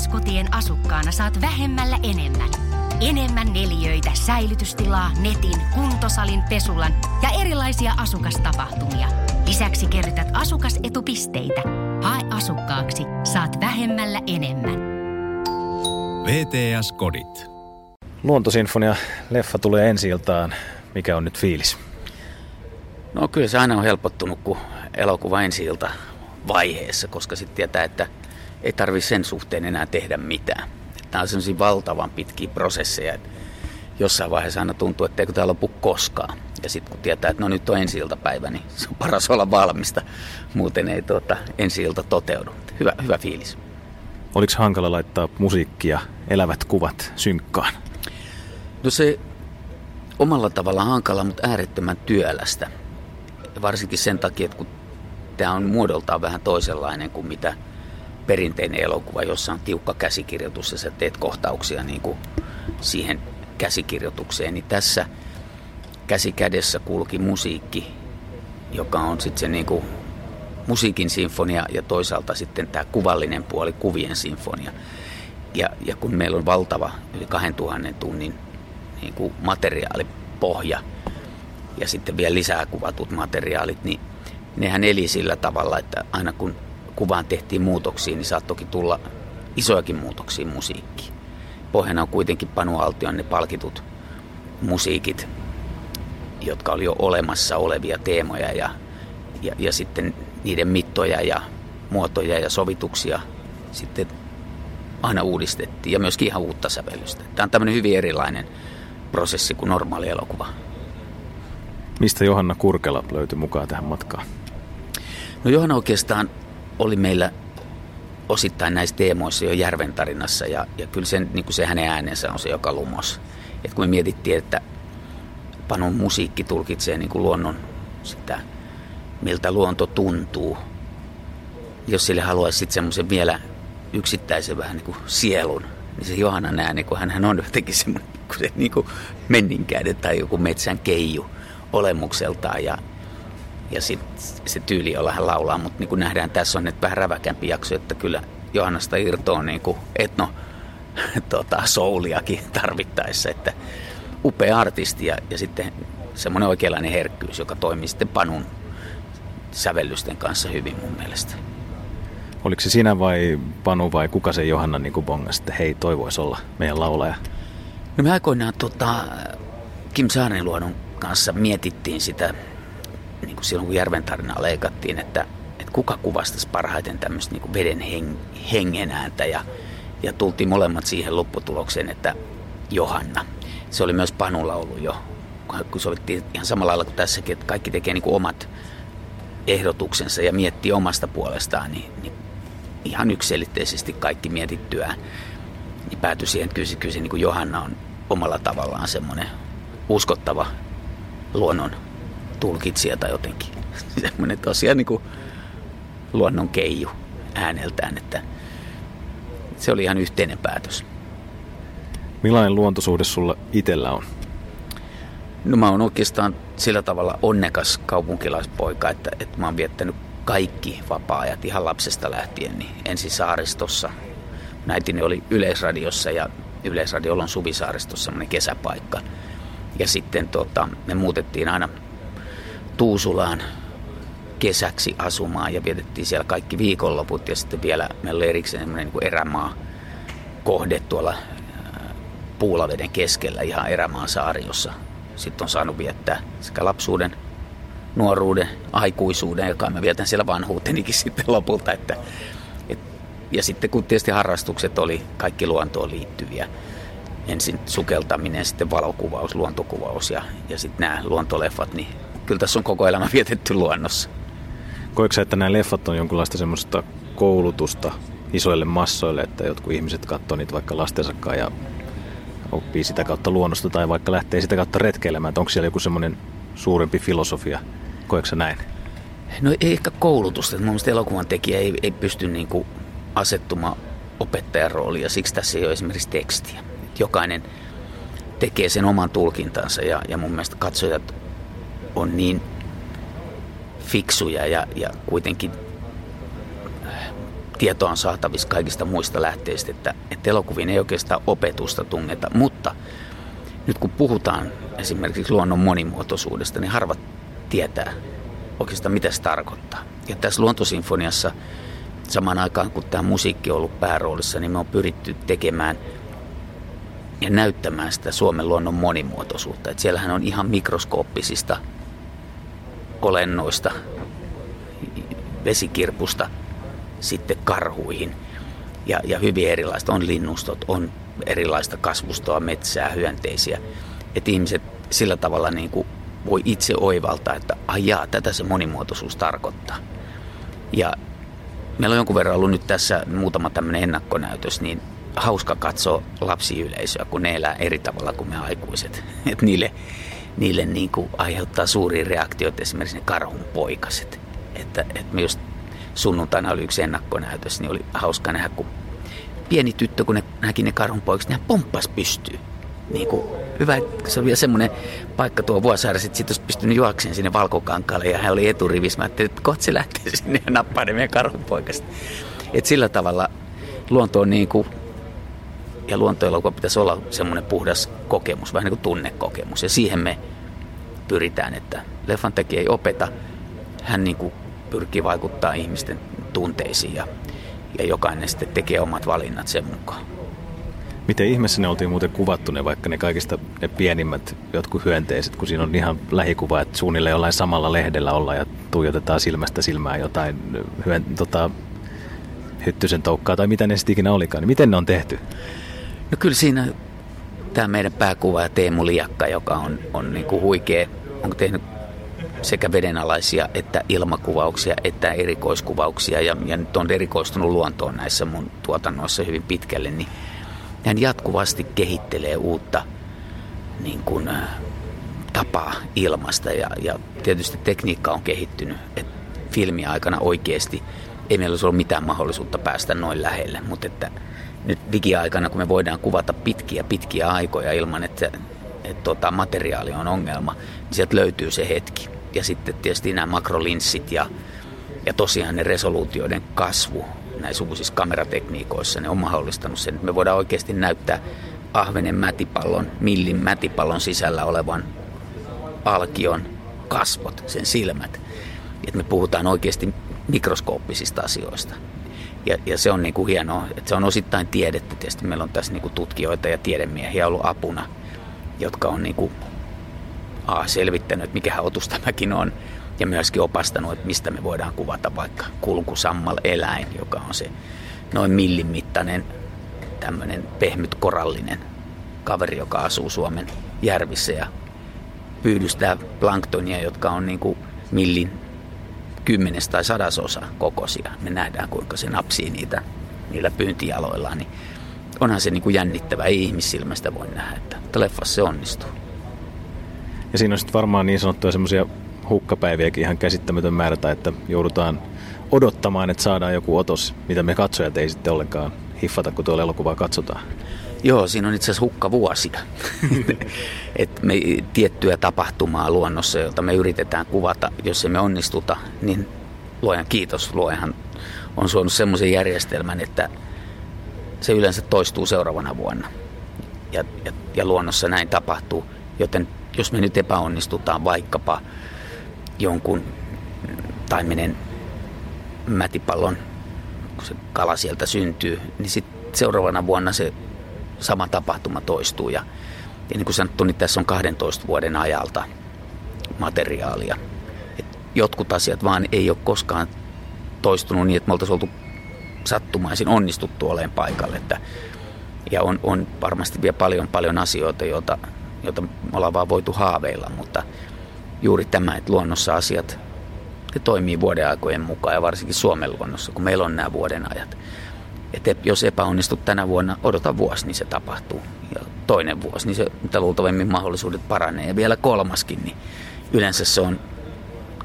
VTS-kotien asukkaana saat vähemmällä enemmän. Enemmän neliöitä, säilytystilaa, netin, kuntosalin, pesulan ja erilaisia asukastapahtumia. Lisäksi kerrytät asukasetupisteitä. Hae asukkaaksi, saat vähemmällä enemmän. VTS-kodit. Luontosinfonia leffa tulee ensi iltaan. Mikä on nyt fiilis? No kyllä se aina on helpottunut, kun elokuva ensi ilta vaiheessa, koska sitten tietää, että ei tarvi sen suhteen enää tehdä mitään. Nämä on sellaisia valtavan pitkiä prosesseja, että jossain vaiheessa aina tuntuu, että eikö tämä lopu koskaan. Ja sitten kun tietää, että no nyt on ensi iltapäivä, niin se on paras olla valmista. Muuten ei tuota, ensi ilta toteudu. Hyvä, hyvä fiilis. Oliko hankala laittaa musiikkia, elävät kuvat synkkaan? No se omalla tavalla hankala, mutta äärettömän työlästä. Varsinkin sen takia, että kun tämä on muodoltaan vähän toisenlainen kuin mitä perinteinen elokuva, jossa on tiukka käsikirjoitus ja sä teet kohtauksia niin kuin siihen käsikirjoitukseen, niin tässä käsi kädessä kulki musiikki, joka on sitten se niin kuin musiikin sinfonia ja toisaalta sitten tämä kuvallinen puoli, kuvien sinfonia. Ja, ja kun meillä on valtava yli 2000 tunnin niin kuin materiaalipohja ja sitten vielä lisää kuvatut materiaalit, niin nehän eli sillä tavalla, että aina kun kuvaan tehtiin muutoksia, niin saattokin tulla isojakin muutoksia musiikkiin. Pohjana on kuitenkin Panu Altion ne palkitut musiikit, jotka oli jo olemassa olevia teemoja ja, ja, ja sitten niiden mittoja ja muotoja ja sovituksia sitten aina uudistettiin ja myöskin ihan uutta sävellystä. Tämä on tämmöinen hyvin erilainen prosessi kuin normaali elokuva. Mistä Johanna Kurkela löytyi mukaan tähän matkaan? No Johanna oikeastaan oli meillä osittain näissä teemoissa jo Järven tarinassa ja, ja kyllä sen, niin kuin se hänen äänensä on se, joka lumos. Et kun me mietittiin, että Panon musiikki tulkitsee niin kuin luonnon sitä, miltä luonto tuntuu. Jos sille haluaisi sitten semmoisen vielä yksittäisen vähän niin kuin sielun, niin se Johannan ääni, kun hän on jotenkin semmoinen se niin kuin menninkäinen tai joku metsän keiju olemukseltaan ja, ja sit se tyyli, jolla hän laulaa, mutta niin kuin nähdään, tässä on nyt vähän räväkämpi jakso, että kyllä Johannasta irtoaa niin kuin etno tota, souliakin tarvittaessa, että upea artisti ja, ja sitten semmoinen oikeanlainen herkkyys, joka toimii sitten Panun sävellysten kanssa hyvin mun mielestä. Oliko se sinä vai Panu vai kuka se Johanna niin kuin bongasi, että hei, toi voisi olla meidän laulaja? No me aikoinaan tota, Kim Saarniluodon kanssa mietittiin sitä, niin kuin silloin kun Järven tarinaa leikattiin, että, että kuka kuvastaisi parhaiten tämmöistä niin kuin veden heng, hengen ääntä ja, ja tultiin molemmat siihen lopputulokseen, että Johanna. Se oli myös Panulla ollut jo, kun sovittiin ihan samalla lailla kuin tässäkin, että kaikki tekee niin kuin omat ehdotuksensa ja miettii omasta puolestaan, niin, niin ihan yksilitteisesti kaikki mietittyään, niin päätyi siihen, että kyllä, kyllä se niin kuin Johanna on omalla tavallaan semmoinen uskottava luonnon tulkitsija tai jotenkin. Semmoinen tosiaan niin kuin luonnon keiju ääneltään, että se oli ihan yhteinen päätös. Millainen luontosuhde sulla itsellä on? No mä oon oikeastaan sillä tavalla onnekas kaupunkilaispoika, että, että mä oon viettänyt kaikki vapaa-ajat ihan lapsesta lähtien niin ensin saaristossa. Näitini oli Yleisradiossa ja Yleisradiolla on Suvisaaristossa semmoinen kesäpaikka. Ja sitten tota, me muutettiin aina Tuusulaan kesäksi asumaan ja vietettiin siellä kaikki viikonloput ja sitten vielä meillä oli erikseen semmoinen niin erämaa kohde tuolla Puulaveden keskellä ihan erämaan saari, jossa sitten on saanut viettää sekä lapsuuden, nuoruuden, aikuisuuden, joka mä vietän siellä vanhuutenikin sitten lopulta. Että, et, ja sitten kun tietysti harrastukset oli kaikki luontoon liittyviä, ensin sukeltaminen, sitten valokuvaus, luontokuvaus ja, ja sitten nämä luontoleffat, niin kyllä tässä on koko elämä vietetty luonnossa. Koetko sä, että nämä leffat on jonkinlaista semmoista koulutusta isoille massoille, että jotkut ihmiset katsoo niitä vaikka lastensa ja oppii sitä kautta luonnosta tai vaikka lähtee sitä kautta retkeilemään, että onko siellä joku semmoinen suurempi filosofia? Koetko näin? No ei ehkä koulutusta. Mun mielestä elokuvan tekijä ei, ei pysty niin kuin asettumaan opettajan rooliin ja siksi tässä ei ole esimerkiksi tekstiä. Jokainen tekee sen oman tulkintansa ja, ja mun mielestä katsojat on niin fiksuja ja, ja kuitenkin tietoa on saatavissa kaikista muista lähteistä, että, että elokuviin ei oikeastaan opetusta tungeta, mutta nyt kun puhutaan esimerkiksi luonnon monimuotoisuudesta, niin harvat tietää oikeastaan mitä se tarkoittaa. Ja tässä luontosinfoniassa samaan aikaan kun tämä musiikki on ollut pääroolissa, niin me on pyritty tekemään ja näyttämään sitä Suomen luonnon monimuotoisuutta. Että siellähän on ihan mikroskooppisista olennoista, vesikirpusta sitten karhuihin ja, ja hyvin erilaista. On linnustot, on erilaista kasvustoa, metsää, hyönteisiä. Että ihmiset sillä tavalla niin kuin voi itse oivaltaa, että ajaa, tätä se monimuotoisuus tarkoittaa. Ja meillä on jonkun verran ollut nyt tässä muutama tämmöinen ennakkonäytös, niin hauska katsoa lapsiyleisöä, kun ne elää eri tavalla kuin me aikuiset. Että niille, niille niin kuin aiheuttaa suuria reaktioita esimerkiksi ne karhun poikaset. Että, että me just sunnuntaina oli yksi ennakkonäytös, niin oli hauska nähdä, kun pieni tyttö, kun ne näki ne karhunpoikset, niin hän pomppas pystyy. Niin kuin, hyvä, se oli vielä semmoinen paikka tuo Vuosaaressa, että sitten olisi pystynyt juokseen sinne valkokankaalle ja hän oli eturivissä. Mä ajattelin, että kohta se lähtee sinne ja nappaa ne meidän karhunpoikasta. Et sillä tavalla luonto on niin kuin, ja luontoelokuva pitäisi olla semmoinen puhdas kokemus, vähän niin kuin tunnekokemus. Ja siihen me pyritään, että leffan tekijä ei opeta, hän niin kuin pyrkii vaikuttaa ihmisten tunteisiin ja, ja jokainen sitten tekee omat valinnat sen mukaan. Miten ihmeessä ne oltiin muuten kuvattu ne, vaikka ne kaikista ne pienimmät jotkut hyönteiset, kun siinä on ihan lähikuva, että suunnilleen jollain samalla lehdellä ollaan ja tuijotetaan silmästä silmään jotain hyön, tota, hyttysen toukkaa tai mitä ne sitten ikinä olikaan. Niin miten ne on tehty? No kyllä siinä tämä meidän pääkuva Teemu Liakka, joka on, on niin kuin huikea, on tehnyt sekä vedenalaisia että ilmakuvauksia että erikoiskuvauksia ja, ja nyt on erikoistunut luontoon näissä mun tuotannoissa hyvin pitkälle, niin hän jatkuvasti kehittelee uutta niin kuin, äh, tapaa ilmasta ja, ja tietysti tekniikka on kehittynyt, että filmi aikana oikeasti ei meillä olisi ollut mitään mahdollisuutta päästä noin lähelle, mutta että nyt digiaikana, kun me voidaan kuvata pitkiä pitkiä aikoja ilman, että, että, tota, materiaali on ongelma, niin sieltä löytyy se hetki ja sitten tietysti nämä makrolinssit ja, ja tosiaan ne resoluutioiden kasvu näissä uusissa kameratekniikoissa, ne on mahdollistanut sen, että me voidaan oikeasti näyttää ahvenen mätipallon, millin mätipallon sisällä olevan alkion kasvot, sen silmät. Että me puhutaan oikeasti mikroskooppisista asioista. Ja, ja se on niin kuin hienoa, että se on osittain tiedettä. Tietysti meillä on tässä niin kuin tutkijoita ja tiedemiehiä ollut apuna, jotka on niin kuin A, selvittänyt, että mikä otus tämäkin on, ja myöskin opastanut, että mistä me voidaan kuvata vaikka kulkusammal eläin, joka on se noin millimittainen tämmöinen pehmyt korallinen kaveri, joka asuu Suomen järvissä ja pyydystää planktonia, jotka on niin kuin millin kymmenes tai sadasosa kokoisia. Me nähdään, kuinka se napsii niitä niillä pyyntijaloillaan. Niin onhan se niin kuin jännittävä. Ei ihmissilmästä voi nähdä, että leffassa se onnistuu. Ja siinä on sitten varmaan niin sanottuja semmoisia hukkapäiviäkin ihan käsittämätön määrä, että joudutaan odottamaan, että saadaan joku otos, mitä me katsojat ei sitten ollenkaan hiffata, kun tuolla elokuvaa katsotaan. Joo, siinä on itse asiassa hukkavuosia. Et me tiettyä tapahtumaa luonnossa, jota me yritetään kuvata, jos emme onnistuta, niin luojan kiitos, luojahan on suonut semmoisen järjestelmän, että se yleensä toistuu seuraavana vuonna. Ja, ja, ja luonnossa näin tapahtuu, joten jos me nyt epäonnistutaan vaikkapa jonkun taimenen mätipallon, kun se kala sieltä syntyy, niin sitten seuraavana vuonna se sama tapahtuma toistuu. Ja, ja niin kuin sanottu, niin tässä on 12 vuoden ajalta materiaalia. Et jotkut asiat vaan ei ole koskaan toistunut niin, että me oltaisiin oltu sattumaisin onnistuttu olemaan paikalle. Että, ja on, on varmasti vielä paljon paljon asioita, joita jota me ollaan vaan voitu haaveilla, mutta juuri tämä, että luonnossa asiat ne toimii vuoden aikojen mukaan ja varsinkin Suomen luonnossa, kun meillä on nämä vuoden ajat. Että jos epäonnistut tänä vuonna, odota vuosi, niin se tapahtuu. Ja toinen vuosi, niin se mitä luultavimmin mahdollisuudet paranee. Ja vielä kolmaskin, niin yleensä se on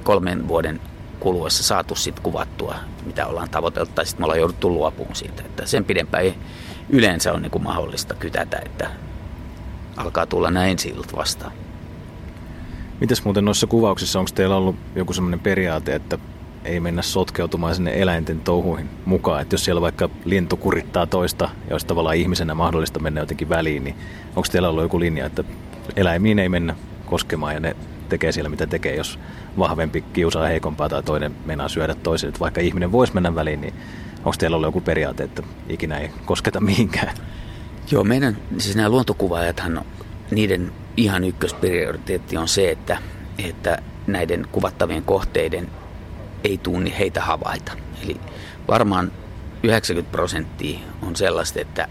kolmen vuoden kuluessa saatu sitten kuvattua, mitä ollaan tavoiteltu, tai sitten me ollaan jouduttu luopumaan siitä. Että sen pidempään ei yleensä ole niin mahdollista kytätä, että alkaa tulla nämä ensi vastaan. Mitäs muuten noissa kuvauksissa, onko teillä ollut joku sellainen periaate, että ei mennä sotkeutumaan sinne eläinten touhuihin mukaan. Että jos siellä vaikka lintu kurittaa toista ja olisi tavallaan ihmisenä mahdollista mennä jotenkin väliin, niin onko teillä ollut joku linja, että eläimiin ei mennä koskemaan ja ne tekee siellä mitä tekee, jos vahvempi kiusaa heikompaa tai toinen mennään syödä toisen. Että vaikka ihminen voisi mennä väliin, niin onko teillä ollut joku periaate, että ikinä ei kosketa mihinkään? Joo, meidän, siis nämä luontokuvaajathan, niiden ihan ykkösprioriteetti on se, että, että näiden kuvattavien kohteiden ei tunni heitä havaita. Eli varmaan 90 prosenttia on sellaista, että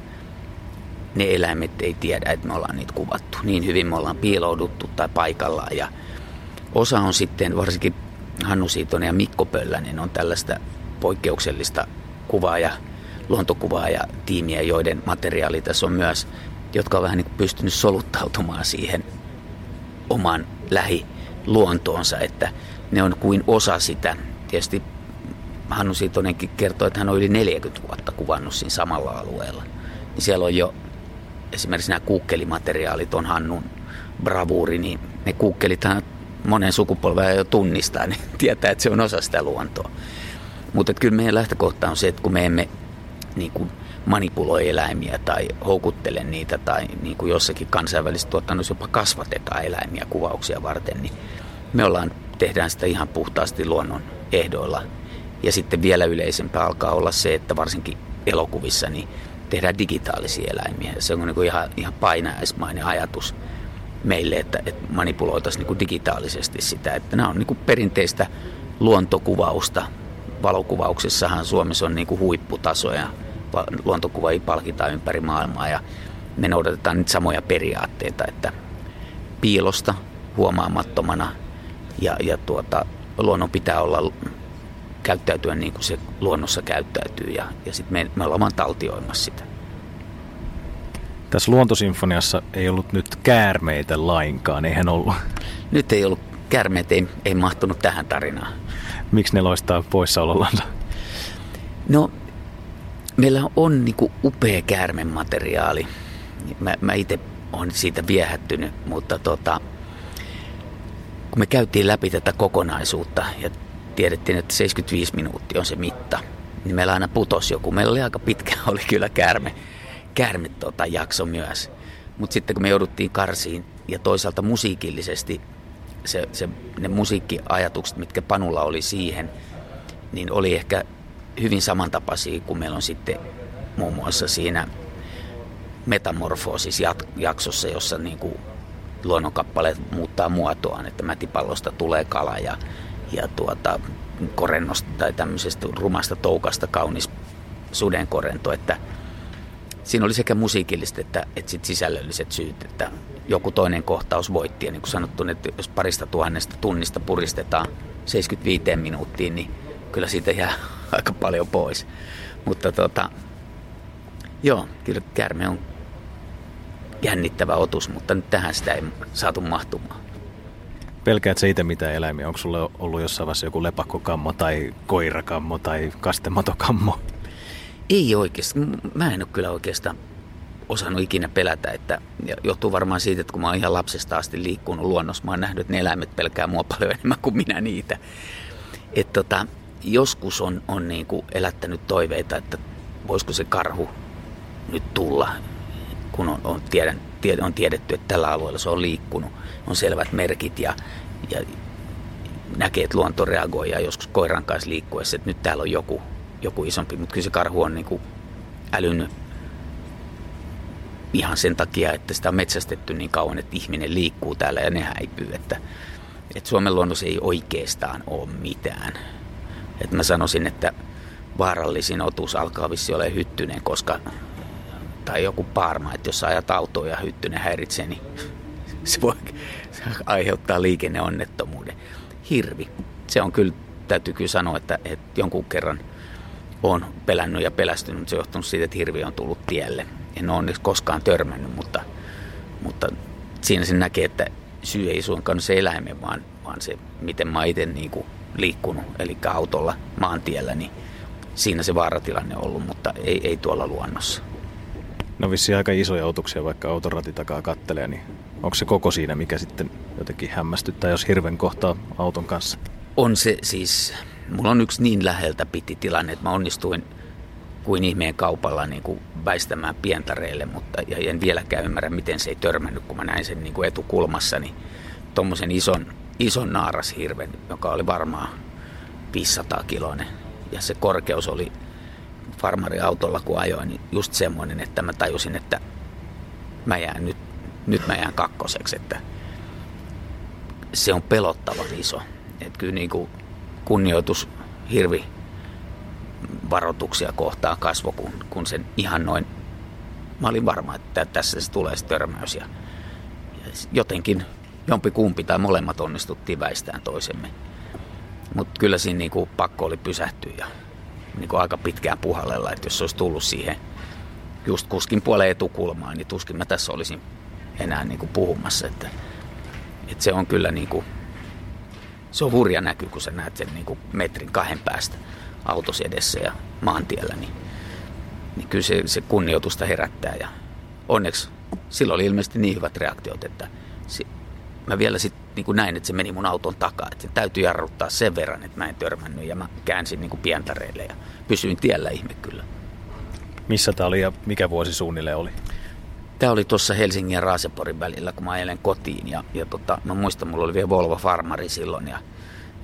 ne eläimet ei tiedä, että me ollaan niitä kuvattu. Niin hyvin me ollaan piilouduttu tai paikallaan. Ja osa on sitten, varsinkin Hannu Siitonen ja Mikko Pöllänen on tällaista poikkeuksellista kuvaa ja luontokuvaa ja tiimiä, joiden materiaali tässä on myös, jotka on vähän niin kuin pystynyt soluttautumaan siihen oman lähiluontoonsa, että ne on kuin osa sitä. Tietysti Hannu Siitonenkin kertoo, että hän on yli 40 vuotta kuvannut siinä samalla alueella. Niin siellä on jo esimerkiksi nämä kuukkelimateriaalit on Hannun bravuuri, niin ne kuukkelithan monen sukupolven jo tunnistaa, niin tietää, että se on osa sitä luontoa. Mutta kyllä meidän lähtökohta on se, että kun me emme niin kuin manipuloi eläimiä tai houkuttele niitä tai niin kuin jossakin kansainvälisessä tuotannossa jopa kasvatetaan eläimiä kuvauksia varten, niin me ollaan, tehdään sitä ihan puhtaasti luonnon ehdoilla. Ja sitten vielä yleisempää alkaa olla se, että varsinkin elokuvissa niin tehdään digitaalisia eläimiä. Se on niin kuin ihan, ihan painajaismainen ajatus meille, että, että manipuloitaisiin niin kuin digitaalisesti sitä. Että nämä on niin kuin perinteistä luontokuvausta. Valokuvauksessahan Suomessa on niin kuin huipputasoja. Luontokuvaajia palkitaan ympäri maailmaa ja me noudatetaan nyt samoja periaatteita, että piilosta huomaamattomana ja, ja tuota, luonnon pitää olla käyttäytyä niin kuin se luonnossa käyttäytyy ja, ja sitten me, me ollaan vaan taltioimassa sitä. Tässä luontosinfoniassa ei ollut nyt käärmeitä lainkaan, eihän ollut. Nyt ei ollut, käärmeet ei, ei mahtunut tähän tarinaan. Miksi ne loistaa poissaolollansa? No, meillä on niin kuin upea käärmemateriaali. Mä, mä itse olen siitä viehättynyt, mutta tota, kun me käytiin läpi tätä kokonaisuutta ja tiedettiin, että 75 minuuttia on se mitta, niin meillä aina putosi joku. Meillä oli aika pitkä, oli kyllä käärme, käärme tota, jakso myös. Mutta sitten kun me jouduttiin karsiin ja toisaalta musiikillisesti se, se, ne musiikkiajatukset, mitkä Panulla oli siihen, niin oli ehkä hyvin samantapaisia kuin meillä on sitten muun muassa siinä metamorfoosis jaksossa, jossa niin kuin luonnonkappaleet muuttaa muotoaan, että mätipallosta tulee kala ja ja tuota, korennosta tai tämmöisestä rumasta toukasta kaunis sudenkorento, että siinä oli sekä musiikilliset että, että sit sisällölliset syyt, että joku toinen kohtaus voitti. Ja niin kuin sanottu, että jos parista tuhannesta tunnista puristetaan 75 minuuttiin, niin kyllä siitä jää aika paljon pois. Mutta tota, joo, kyllä kärme on jännittävä otus, mutta nyt tähän sitä ei saatu mahtumaan. Pelkäät se itse mitä eläimiä? Onko sulle ollut jossain vaiheessa joku lepakkokammo tai koirakammo tai kastematokammo? Ei oikeasti. Mä en ole kyllä oikeastaan osannut ikinä pelätä, että johtuu varmaan siitä, että kun mä oon ihan lapsesta asti liikkunut luonnossa, mä oon nähnyt, että ne eläimet pelkää mua paljon enemmän kuin minä niitä. Et tota, joskus on, on niin kuin elättänyt toiveita, että voisiko se karhu nyt tulla, kun on, on, tiedän, tied, on tiedetty, että tällä alueella se on liikkunut on selvät merkit ja, ja näkee, että luonto reagoi ja joskus koiran kanssa liikkuessa, että nyt täällä on joku, joku isompi, mutta kyllä se karhu on niin kuin ihan sen takia, että sitä on metsästetty niin kauan, että ihminen liikkuu täällä ja ne häipyy, että, että Suomen luonnossa ei oikeastaan ole mitään. Että mä sanoisin, että vaarallisin otus alkaa vissi ole hyttynen, koska tai joku parma, että jos ajat autoa ja hyttynen häiritsee, niin se voi aiheuttaa liikenneonnettomuuden. Hirvi. Se on kyllä, täytyy kyllä sanoa, että, että jonkun kerran on pelännyt ja pelästynyt. Se on johtunut siitä, että hirvi on tullut tielle. En ole onneksi koskaan törmännyt, mutta, mutta siinä se näkee, että syy ei suinkaan se eläimen, vaan, vaan se, miten mä itse niin kuin liikkunut, eli autolla maantiellä, niin siinä se vaaratilanne on ollut, mutta ei, ei tuolla luonnossa. No vissi aika isoja otuksia, vaikka autorati takaa kattelee, niin onko se koko siinä, mikä sitten jotenkin hämmästyttää, jos hirven kohtaa auton kanssa? On se siis, mulla on yksi niin läheltä piti tilanne, että mä onnistuin kuin ihmeen kaupalla niin kuin väistämään pientareille, mutta ja en vieläkään ymmärrä, miten se ei törmännyt, kun mä näin sen niin kuin etukulmassa, niin tuommoisen ison, ison naarashirven, joka oli varmaan 500 kiloinen. Ja se korkeus oli farmariautolla, kun ajoin, niin just semmoinen, että mä tajusin, että mä jään nyt, nyt mä jään kakkoseksi, että se on pelottavan iso. Että kyllä niin kuin kunnioitus hirvi varoituksia kohtaa kasvo, kun, kun sen ihan noin, mä olin varma, että tässä se tulee se törmäys. Ja, ja jotenkin jompi kumpi tai molemmat onnistuttiin väistään toisemme. Mutta kyllä siinä niinku pakko oli pysähtyä ja niinku aika pitkään puhallella, että jos se olisi tullut siihen just kuskin puoleen etukulmaan, niin tuskin mä tässä olisin enää niinku puhumassa. Että, että se on kyllä niinku, se on hurja näky, kun sä näet sen niinku metrin kahden päästä autos edessä ja maantiellä, niin, niin kyllä se, se kunnioitusta herättää. Ja onneksi silloin oli ilmeisesti niin hyvät reaktiot, että si, mä vielä sitten niin näin, että se meni mun auton takaa. Että täytyy jarruttaa sen verran, että mä en törmännyt ja mä käänsin niin kuin pientareille ja pysyin tiellä ihme kyllä. Missä tämä oli ja mikä vuosi suunnilleen oli? Tämä oli tuossa Helsingin ja Raaseporin välillä, kun mä ajelen kotiin. Ja, ja tota, mä muistan, mulla oli vielä Volvo Farmari silloin. Ja,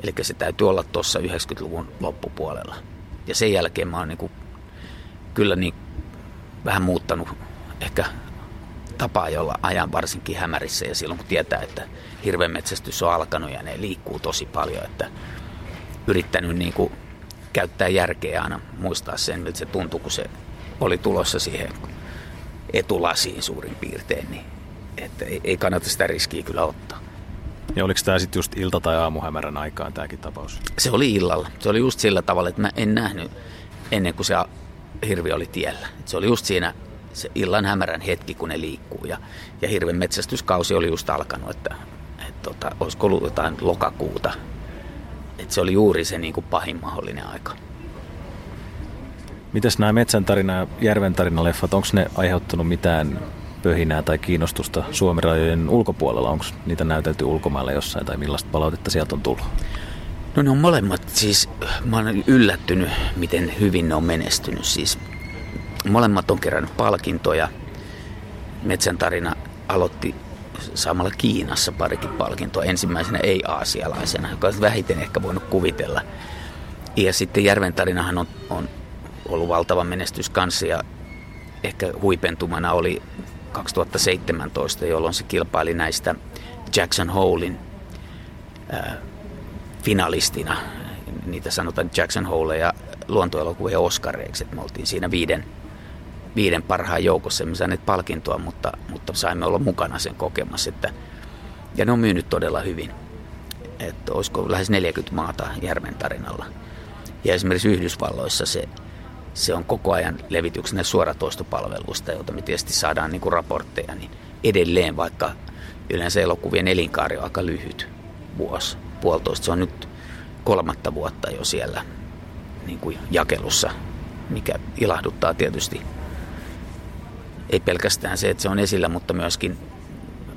eli se täytyy olla tuossa 90-luvun loppupuolella. Ja sen jälkeen mä oon niin kuin, kyllä niin vähän muuttanut ehkä tapaa, jolla ajan varsinkin hämärissä ja silloin kun tietää, että hirvemetsästys on alkanut ja ne liikkuu tosi paljon, että yrittänyt niin kuin käyttää järkeä aina muistaa sen, miltä se tuntui, kun se oli tulossa siihen etulasiin suurin piirtein, niin että ei, ei kannata sitä riskiä kyllä ottaa. Ja oliko tämä sitten just ilta- tai aamuhämärän aikaan tämäkin tapaus? Se oli illalla. Se oli just sillä tavalla, että mä en nähnyt ennen kuin se hirvi oli tiellä. Se oli just siinä se illan hämärän hetki, kun ne liikkuu. Ja, ja hirven metsästyskausi oli just alkanut, että, että tota, olisiko ollut jotain lokakuuta. Että se oli juuri se niin kuin pahin mahdollinen aika. Mitäs nämä Metsän tarina ja Järven tarina leffat, onko ne aiheuttanut mitään pöhinää tai kiinnostusta Suomen rajojen ulkopuolella? Onko niitä näytelty ulkomailla jossain tai millaista palautetta sieltä on tullut? No ne on molemmat, siis mä oon yllättynyt, miten hyvin ne on menestynyt. Siis molemmat on kerännyt palkintoja. Metsän tarina aloitti saamalla Kiinassa parikin palkintoa. Ensimmäisenä ei-aasialaisena, joka on vähiten ehkä voinut kuvitella. Ja sitten Järven tarinahan on, on ollut valtava menestys kanssa ja ehkä huipentumana oli 2017, jolloin se kilpaili näistä Jackson Holein äh, finalistina. Niitä sanotaan Jackson Hole ja luontoelokuvien Oscareiksi, että me oltiin siinä viiden, viiden parhaan joukossa. Me saaneet palkintoa, mutta, mutta saimme olla mukana sen kokemassa. Että, ja ne on myynyt todella hyvin. Että olisiko lähes 40 maata Järven tarinalla. Ja esimerkiksi Yhdysvalloissa se se on koko ajan levityksenä suoratoistopalveluista, joita me tietysti saadaan niin kuin raportteja, niin edelleen vaikka yleensä elokuvien elinkaari on aika lyhyt vuosi, puolitoista. Se on nyt kolmatta vuotta jo siellä niin kuin jakelussa, mikä ilahduttaa tietysti. Ei pelkästään se, että se on esillä, mutta myöskin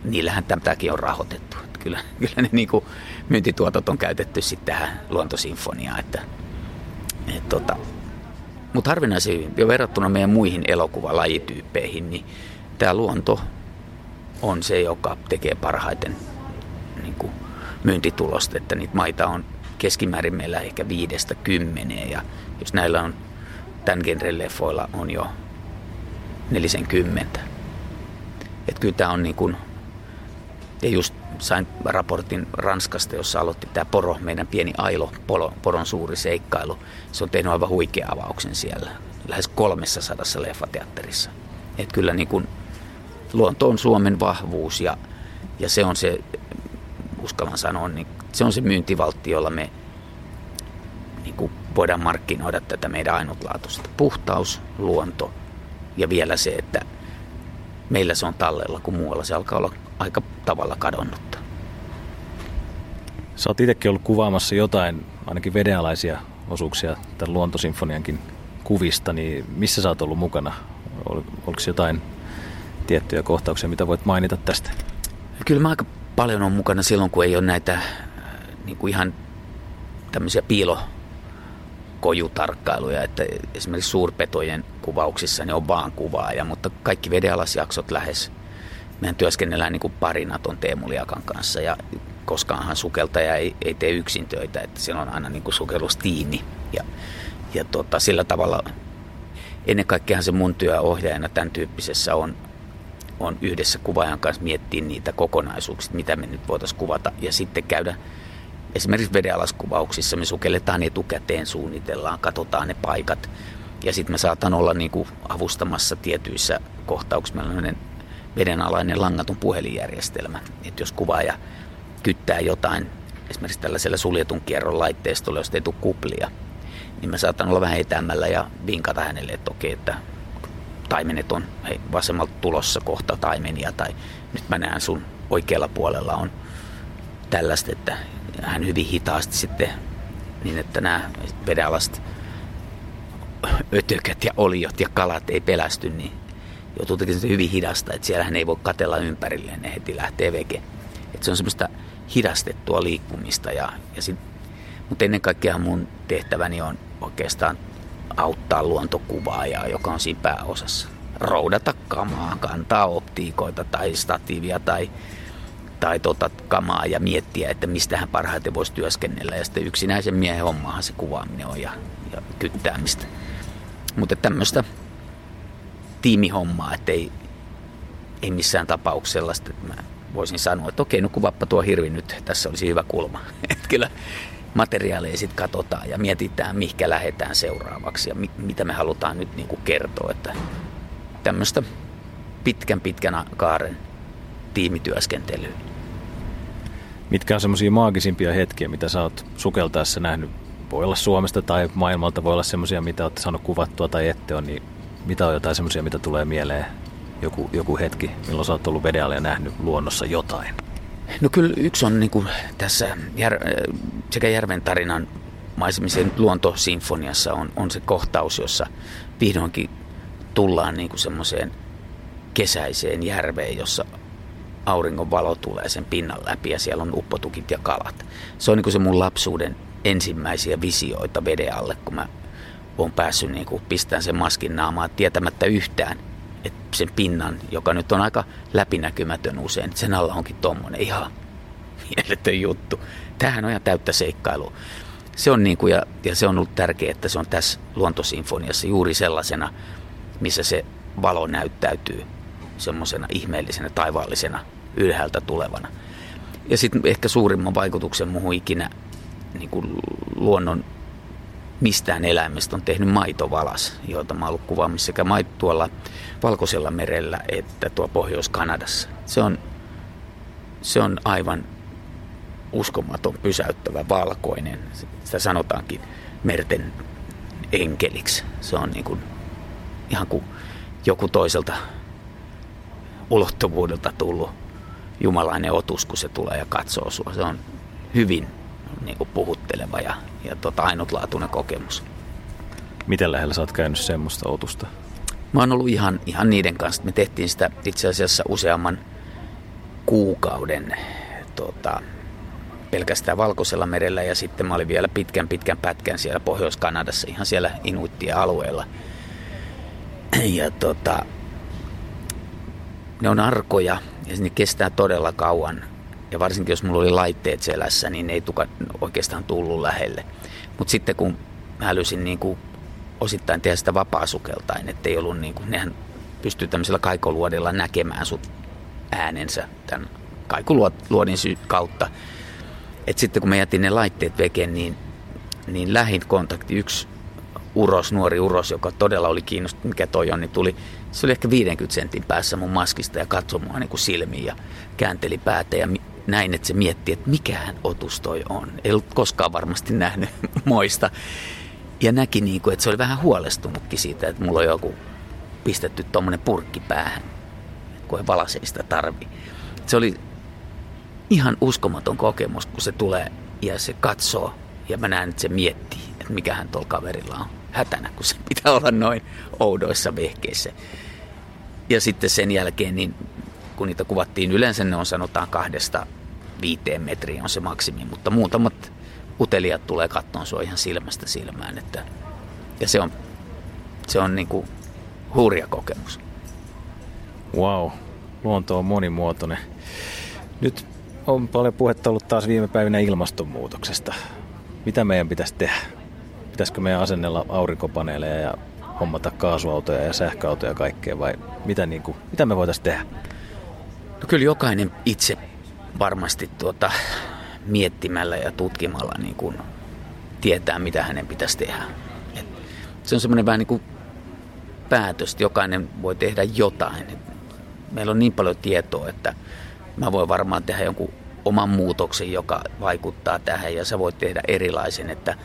niillähän tämäkin on rahoitettu. Että kyllä, kyllä ne niin kuin myyntituotot on käytetty sitten tähän luontosinfoniaan, että, että tota, mutta harvinaisen hyvin, jo verrattuna meidän muihin elokuvalajityyppeihin, niin tämä luonto on se, joka tekee parhaiten niin kuin myyntitulosta, että niitä maita on keskimäärin meillä ehkä viidestä kymmeneen ja jos näillä on tämän genren leffoilla on jo kymmentä. Että kyllä tämä on niin kuin, ja just sain raportin Ranskasta, jossa aloitti tämä poro, meidän pieni Ailo, poron suuri seikkailu. Se on tehnyt aivan huikea avauksen siellä, lähes 300 leffateatterissa. Et kyllä niin kuin, luonto on Suomen vahvuus ja, ja se on se, uskallan sanoa, niin se on se myyntivaltti, jolla me niin kuin voidaan markkinoida tätä meidän ainutlaatuista. Puhtaus, luonto ja vielä se, että meillä se on tallella, kun muualla se alkaa olla aika tavalla kadonnutta. Sä oot itsekin ollut kuvaamassa jotain, ainakin vedenalaisia osuuksia tämän luontosinfoniankin kuvista, niin missä sä oot ollut mukana? Ol, oliko jotain tiettyjä kohtauksia, mitä voit mainita tästä? Kyllä mä aika paljon on mukana silloin, kun ei ole näitä äh, niin kuin ihan tämmöisiä piilo, kojutarkkailuja, että esimerkiksi suurpetojen kuvauksissa ne on vaan kuvaaja, mutta kaikki vedealasjaksot lähes. Mehän työskennellään niin kuin parina ton Teemu Liakan kanssa ja koskaanhan sukeltaja ei, ei tee yksin töitä, että siellä on aina niin kuin sukellustiimi. Ja, ja tota, sillä tavalla ennen kaikkea se mun työ ohjaajana tämän tyyppisessä on, on yhdessä kuvaajan kanssa miettiä niitä kokonaisuuksia, mitä me nyt voitaisiin kuvata ja sitten käydä esimerkiksi vedenalaskuvauksissa me sukelletaan etukäteen, suunnitellaan, katsotaan ne paikat ja sitten me saatan olla niin kuin avustamassa tietyissä kohtauksissa. Meillä on vedenalainen langaton puhelinjärjestelmä, että jos kuvaaja kyttää jotain esimerkiksi tällaisella suljetun kierron laitteistolla, jos ei tule kuplia, niin mä saatan olla vähän etäämällä ja vinkata hänelle, että okei, että taimenet on hei, vasemmalta tulossa kohta taimenia tai nyt mä näen sun oikealla puolella on tällaista, että hän hyvin hitaasti sitten niin, että nämä vedenalast ötökät ja oliot ja kalat ei pelästy, niin joutuu tekemään hyvin hidasta, että siellä hän ei voi katella ympärilleen, ne heti lähtee veke. Että se on semmoista hidastettua liikkumista. Ja, ja sit, mutta ennen kaikkea mun tehtäväni on oikeastaan auttaa luontokuvaajaa, joka on siinä pääosassa. Roudata kamaa, kantaa optiikoita tai statiivia tai, tai tota kamaa ja miettiä, että mistä hän parhaiten voisi työskennellä. Ja sitten yksinäisen miehen hommahan se kuvaaminen on ja, ja kyttäämistä. Mutta tämmöistä tiimihommaa, että ei, ei missään tapauksessa sellaista, että mä voisin sanoa, että okei, no kuvappa tuo hirvi nyt, tässä olisi hyvä kulma. Että kyllä materiaaleja sitten katsotaan ja mietitään, mihinkä lähdetään seuraavaksi ja mi- mitä me halutaan nyt niin kuin kertoa. Että tämmöistä pitkän pitkän kaaren tiimityöskentelyä. Mitkä on semmoisia maagisimpia hetkiä, mitä sä oot sukeltaessa nähnyt? Voi olla Suomesta tai maailmalta, voi olla semmoisia, mitä oot saanut kuvattua tai ette on, niin mitä on jotain semmoisia, mitä tulee mieleen joku, joku hetki, milloin sä oot ollut vedealla ja nähnyt luonnossa jotain? No kyllä yksi on niin kuin tässä jär, sekä Järven tarinan maisemisen luontosinfoniassa on, on se kohtaus, jossa vihdoinkin tullaan niin kuin semmoiseen kesäiseen järveen, jossa auringon valo tulee sen pinnan läpi ja siellä on uppotukit ja kalat. Se on niin kuin se mun lapsuuden ensimmäisiä visioita veden alle, kun mä oon päässyt niin kuin pistämään sen maskin naamaan tietämättä yhtään, että sen pinnan, joka nyt on aika läpinäkymätön usein, sen alla onkin tommonen ihan mieletön juttu. Tämähän on ihan täyttä seikkailua. Se on niin kuin, ja, ja se on ollut tärkeää, että se on tässä luontosinfoniassa juuri sellaisena, missä se valo näyttäytyy semmoisena ihmeellisenä, taivaallisena, ylhäältä tulevana. Ja sitten ehkä suurimman vaikutuksen muuhun ikinä niin kuin luonnon mistään eläimestä on tehnyt maitovalas, joita mä oon ollut kuvaamassa sekä tuolla Valkoisella merellä että tuo Pohjois-Kanadassa. Se on, se on aivan uskomaton, pysäyttävä, valkoinen. Sitä sanotaankin merten enkeliksi. Se on niin kuin, ihan kuin joku toiselta ulottuvuudelta tullut jumalainen otus, kun se tulee ja katsoo sua. Se on hyvin niin kuin puhutteleva ja, ja tota, ainutlaatuinen kokemus. Miten lähellä sä oot käynyt semmoista otusta? Mä oon ollut ihan, ihan niiden kanssa. Me tehtiin sitä itse asiassa useamman kuukauden tota, pelkästään Valkoisella merellä ja sitten mä olin vielä pitkän pitkän pätkän siellä Pohjois-Kanadassa, ihan siellä Inuittien alueella. Ja tota, ne on arkoja ja ne kestää todella kauan. Ja varsinkin jos mulla oli laitteet selässä, niin ei tuka oikeastaan tullut lähelle. Mutta sitten kun mä älysin niin kuin osittain tehdä sitä vapaasukeltain, ei ollut niin kuin, nehän pystyy tämmöisellä kaikoluodilla näkemään sut äänensä tämän kaikuluodin kautta. Et sitten kun mä jätin ne laitteet veken, niin, niin lähin kontakti, yksi uros, nuori uros, joka todella oli kiinnostunut, mikä toi on, niin tuli, se oli ehkä 50 sentin päässä mun maskista ja katsoi mua niin kuin silmiin ja käänteli päätä ja näin, että se mietti, että mikähän otus toi on. Ei ollut koskaan varmasti nähnyt moista. Ja näki, niin kuin, että se oli vähän huolestunutkin siitä, että mulla on joku pistetty tuommoinen purkki päähän, kun ei valaseista tarvi. Se oli ihan uskomaton kokemus, kun se tulee ja se katsoo ja mä näen, että se miettii, että mikähän tuolla kaverilla on hätänä, kun se pitää olla noin oudoissa vehkeissä. Ja sitten sen jälkeen, niin kun niitä kuvattiin, yleensä ne on sanotaan kahdesta viiteen metriä on se maksimi, mutta muutamat utelijat tulee kattoon sua ihan silmästä silmään. Että, ja se on, se on niin kuin hurja kokemus. Wow, luonto on monimuotoinen. Nyt on paljon puhetta ollut taas viime päivinä ilmastonmuutoksesta. Mitä meidän pitäisi tehdä? Pitäisikö meidän asennella aurinkopaneeleja ja hommata kaasuautoja ja sähköautoja ja kaikkea vai mitä, niin kuin, mitä me voitaisiin tehdä? No kyllä jokainen itse varmasti tuota, miettimällä ja tutkimalla niin kuin tietää, mitä hänen pitäisi tehdä. Et se on semmoinen vähän niin kuin päätös, että jokainen voi tehdä jotain. Et meillä on niin paljon tietoa, että mä voin varmaan tehdä jonkun oman muutoksen, joka vaikuttaa tähän ja sä voit tehdä erilaisen, että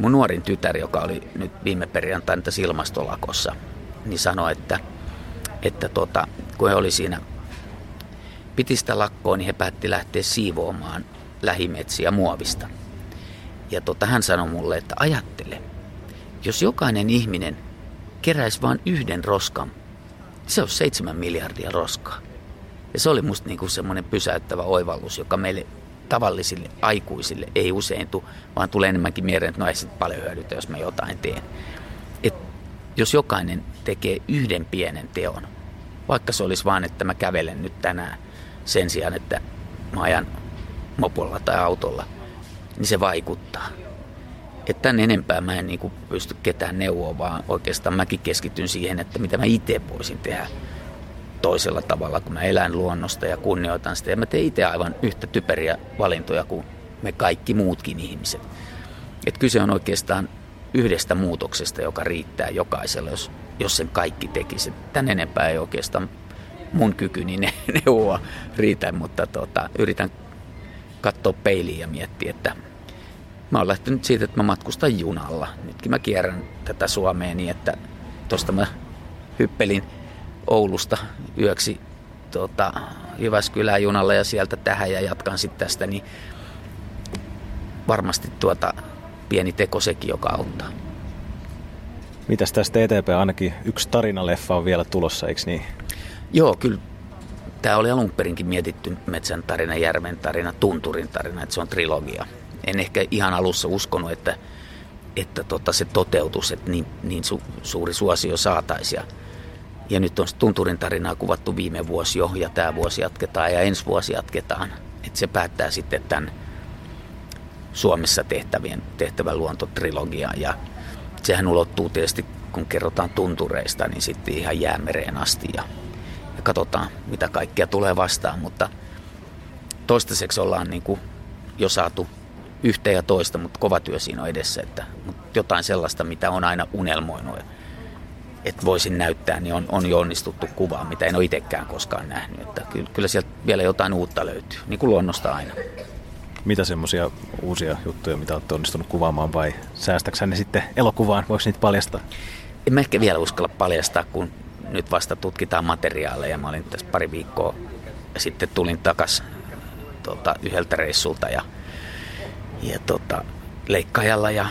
mun nuorin tytär, joka oli nyt viime perjantaina tässä ilmastolakossa, niin sanoi, että, että tota, kun he oli siinä piti sitä lakkoa, niin he päätti lähteä siivoamaan lähimetsiä muovista. Ja tota, hän sanoi mulle, että ajattele, jos jokainen ihminen keräisi vain yhden roskan, se on seitsemän miljardia roskaa. Ja se oli musta niinku semmoinen pysäyttävä oivallus, joka meille tavallisille aikuisille ei usein tule, vaan tulee enemmänkin mieleen, että no ei sit paljon hyödytä, jos mä jotain teen. Et jos jokainen tekee yhden pienen teon, vaikka se olisi vain, että mä kävelen nyt tänään sen sijaan, että mä ajan mopolla tai autolla, niin se vaikuttaa. Että tämän enempää mä en niin pysty ketään neuvoa, vaan oikeastaan mäkin keskityn siihen, että mitä mä itse voisin tehdä toisella tavalla, kun mä elän luonnosta ja kunnioitan sitä. Ja mä teen itse aivan yhtä typeriä valintoja kuin me kaikki muutkin ihmiset. Että kyse on oikeastaan yhdestä muutoksesta, joka riittää jokaiselle, jos, jos sen kaikki tekisi. Tän enempää ei oikeastaan mun kykyni ne, neuvoa riitä, mutta tota, yritän katsoa peiliin ja miettiä, että mä oon lähtenyt siitä, että mä matkustan junalla. Nytkin mä kierrän tätä Suomea niin, että tuosta mä hyppelin Oulusta yöksi tota, Jyväskylään junalla ja sieltä tähän ja jatkan sitten tästä, niin varmasti tuota pieni teko sekin, joka auttaa. Mitäs tästä eteenpäin? Ainakin yksi tarinaleffa on vielä tulossa, eikö niin? Joo, kyllä. Tämä oli alun perinkin mietitty metsän tarina, järven tarina, tunturin tarina, että se on trilogia. En ehkä ihan alussa uskonut, että, että tota, se toteutus, että niin, niin su, suuri suosio saataisiin. Ja nyt on tunturin tarinaa kuvattu viime vuosi jo, ja tämä vuosi jatketaan, ja ensi vuosi jatketaan. Että se päättää sitten tämän Suomessa tehtävien, tehtävän luontotrilogian. Ja sehän ulottuu tietysti, kun kerrotaan tuntureista, niin sitten ihan jäämereen asti. Ja, ja katsotaan, mitä kaikkea tulee vastaan. Mutta toistaiseksi ollaan niin kuin jo saatu yhtä ja toista, mutta kova työ siinä on edessä. Että, mutta jotain sellaista, mitä on aina unelmoinut että voisin näyttää, niin on, on jo onnistuttu kuvaa, mitä en ole itsekään koskaan nähnyt. Että kyllä, kyllä sieltä vielä jotain uutta löytyy, niin kuin luonnosta aina. Mitä semmoisia uusia juttuja, mitä olette onnistunut kuvaamaan vai säästäksä ne sitten elokuvaan? Voiko niitä paljastaa? En mä ehkä vielä uskalla paljastaa, kun nyt vasta tutkitaan materiaaleja. Mä olin tässä pari viikkoa ja sitten tulin takas tuota, yhdeltä reissulta ja, ja tota, leikkaajalla ja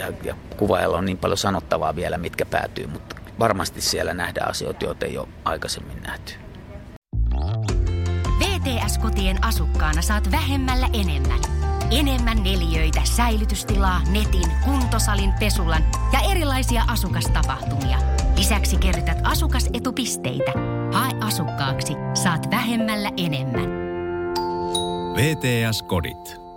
ja, ja kuvaajalla on niin paljon sanottavaa vielä, mitkä päätyy, mutta varmasti siellä nähdään asioita, joita ei ole aikaisemmin nähty. VTS-kotien asukkaana saat vähemmällä enemmän. Enemmän neliöitä, säilytystilaa, netin, kuntosalin, pesulan ja erilaisia asukastapahtumia. Lisäksi kerrytät asukasetupisteitä. Hae asukkaaksi, saat vähemmällä enemmän. VTS-kodit.